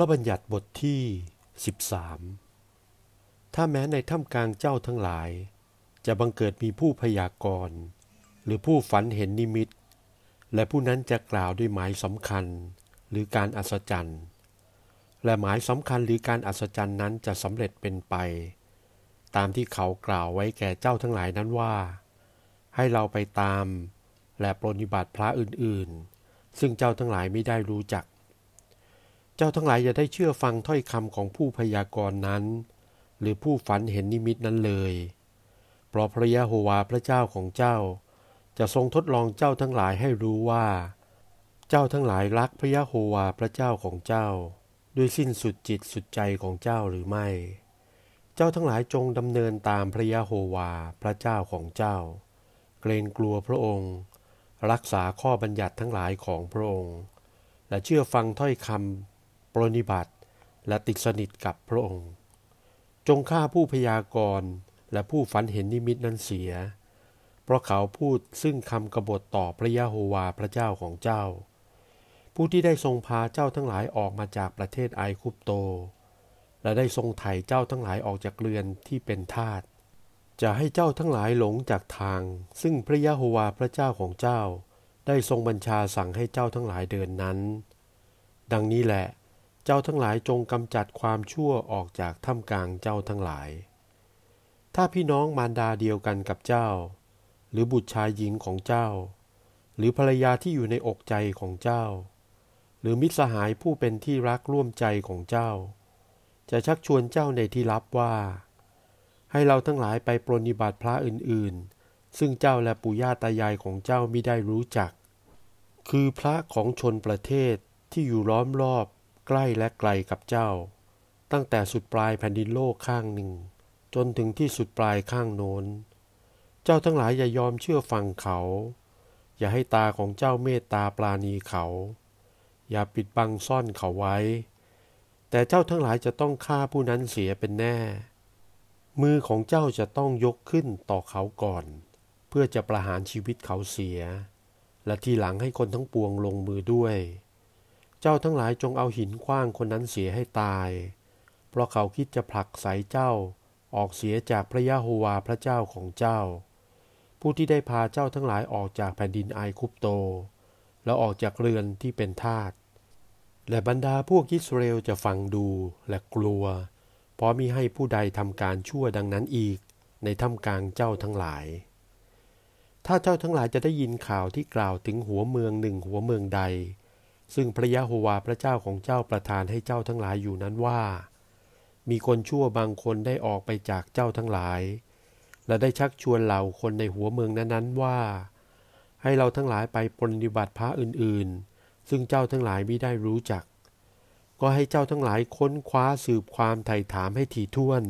ระบัญญัติบทที่ 13 ถ้าแม้ในถ้ำกลางเจ้าทั้งหลาย จะบังเกิดมีผู้พยากรณ์หรือผู้ฝันเห็นนิมิต และผู้นั้นจะกล่าวด้วยหมายสำคัญหรือการอัศจรรย์ และหมายสำคัญหรือการอัศจรรย์นั้นจะสำเร็จเป็นไป ตามที่เขากล่าวไว้แก่เจ้าทั้งหลายนั้นว่า ให้เราไปตาม และปรนิบัติพระอื่นๆ ซึ่งเจ้าทั้งหลายไม่ได้รู้จัก เจ้าทั้งหลายอย่าได้เชื่อฟังถ้อยคำของผู้พยากรณ์นั้น หรือผู้ฝันเห็นนิมิตนั้นเลย เพราะพระยะโฮวาพระเจ้าของเจ้า จะทรงทดลองเจ้าทั้งหลายให้รู้ว่า เจ้าทั้งหลายรักพระยะโฮวาพระเจ้าของเจ้า ด้วยสิ้นสุดจิตสุดใจของเจ้าหรือไม่ เจ้าทั้งหลายจงดำเนินตามพระยะโฮวาพระเจ้าของเจ้า เกรงกลัวพระองค์ รักษาข้อบัญญัติทั้งหลายของพระองค์และเชื่อฟังถ้อยคำ ปรนิบัติ และติดสนิทกับพระองค์ จงฆ่าผู้พยากรณ์และผู้ฝันเห็นนิมิตนั้นเสีย เพราะเขาพูดซึ่งคำกบฏต่อพระยะโฮวาพระเจ้าของเจ้า ผู้ที่ได้ทรงพาเจ้าทั้งหลายออกมาจากประเทศไอคุปโต และได้ทรงไถ่เจ้าทั้งหลายออกจากเรือนที่เป็นทาสจะให้เจ้าทั้งหลายหลงจากทาง ซึ่งพระยะโฮวาพระเจ้าของเจ้า ได้ทรงบัญชาสั่งให้เจ้าทั้งหลายเดินนั้น ดังนี้แหละ เจ้าทั้งหลายจงกำจัดความชั่วออกจากท่ามกลางเจ้าทั้งหลาย ถ้าพี่น้องมารดาเดียวกันกับเจ้า หรือบุตรชายหญิงของเจ้า หรือภรรยาที่อยู่ในอกใจของเจ้า หรือมิตรสหายผู้เป็นที่รักร่วมใจของเจ้า จะชักชวนเจ้าในที่ลับว่า ให้เราทั้งหลายไปปรนิบัติพระอื่นๆ ซึ่งเจ้าและปู่ย่าตายายของเจ้ามิได้รู้จัก คือพระของชนประเทศที่อยู่ล้อมรอบ กล้และไกลกับเจ้า ตั้งแต่สุดปลายแผ่นดินโลกข้างหนึ่ง จนถึงที่สุดปลายข้างโน้น เจ้าทั้งหลายอย่ายอมเชื่อฟังเขา อย่าให้ตาของเจ้าเมตตาปราณีเขา อย่าปิดบังซ่อนเขาไว้ แต่เจ้าทั้งหลายจะต้องฆ่าผู้นั้นเสียเป็นแน่ มือของเจ้าจะต้องยกขึ้นต่อเขาก่อน เพื่อจะประหารชีวิตเขาเสีย และทีหลังให้คนทั้งปวงลงมือด้วย เจ้าทั้งหลายจงเอาหินคว้างคนนั้นเสียให้ตาย เพราะเขาคิดจะผลักใสเจ้าออกเสียจากพระยะโฮวาพระเจ้าของเจ้า ผู้ที่ได้พาเจ้าทั้งหลายออกจากแผ่นดินไอคุปโต แล้วออกจากเรือนที่เป็นทาสและบรรดาพวกอิสราเอลจะฟังดูและกลัว เพราะมีให้ผู้ใดทำการชั่วดังนั้นอีก ในถ้ำกลางเจ้าทั้งหลาย ถ้าเจ้าทั้งหลายจะได้ยินข่าวที่กล่าวถึงหัวเมืองหนึ่งหัวเมืองใด ซึ่งพระยะโฮวาพระเจ้าของเจ้าประทานให้เจ้าทั้งหลายอยู่นั้นว่า มีคนชั่วบางคนได้ออกไปจากเจ้าทั้งหลาย และได้ชักชวนเหล่าคนในหัวเมืองนั้นๆว่า ให้เราทั้งหลายไปปฏิบัติพระอื่นๆ ซึ่งเจ้าทั้งหลายไม่ได้รู้จัก ก็ให้เจ้าทั้งหลายค้นคว้าสืบความไถ่ถามให้ถี่ถ้วน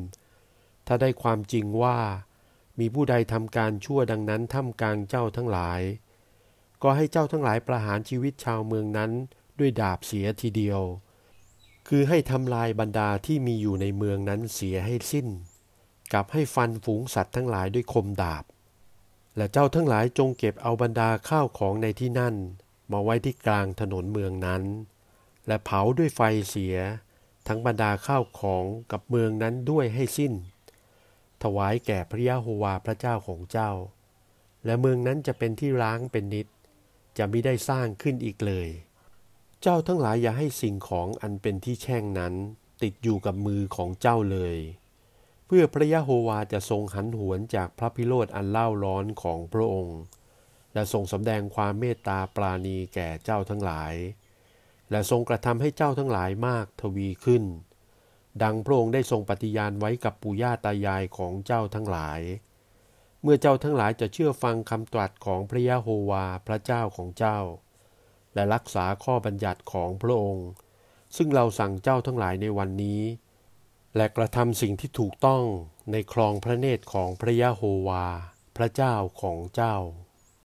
ถ้าได้ความจริงว่า มีผู้ใดทำการชั่วดังนั้นท่ามกลางเจ้าทั้งหลาย ก็ให้เจ้าทั้งหลายประหารชีวิตชาวเมืองนั้นด้วยดาบเสียทีเดียว คือให้ทำลายบรรดาที่มีอยู่ในเมืองนั้นเสียให้สิ้น กับให้ฟันฝูงสัตว์ทั้งหลายด้วยคมดาบ และเจ้าทั้งหลายจงเก็บเอาบรรดาข้าวของในที่นั่น มาไว้ที่กลางถนนเมืองนั้น และเผาด้วยไฟเสีย ทั้งบรรดาข้าวของกับเมืองนั้นด้วยให้สิ้น ถวายแก่พระยะโฮวาพระเจ้าของเจ้า และเมืองนั้นจะเป็นที่ร้างเป็นนิด จะไม่ได้สร้างขึ้นอีกเลย เจ้าทั้งหลายอย่าให้สิ่งของอันเป็นที่แช่งนั้น ติดอยู่กับมือของเจ้าเลย เพื่อพระยะโฮวาจะทรงหันหวนจากพระพิโรธอันเล่าร้อนของพระองค์ และทรงสำแดงความเมตตาปราณีแก่เจ้าทั้งหลาย และทรงกระทำให้เจ้าทั้งหลายมากทวีขึ้น ดังพระองค์ได้ทรงปฏิญาณไว้กับปู่ย่าตายายของเจ้าทั้งหลาย เมื่อเจ้าทั้งหลายจะเชื่อฟังคำตรัสของพระยะโฮวาพระเจ้าของเจ้า และรักษาข้อบัญญัติของพระองค์ ซึ่งเราสั่งเจ้าทั้งหลายในวันนี้ และกระทำสิ่งที่ถูกต้องในคลองพระเนตรของพระยะโฮวา พระเจ้าของเจ้า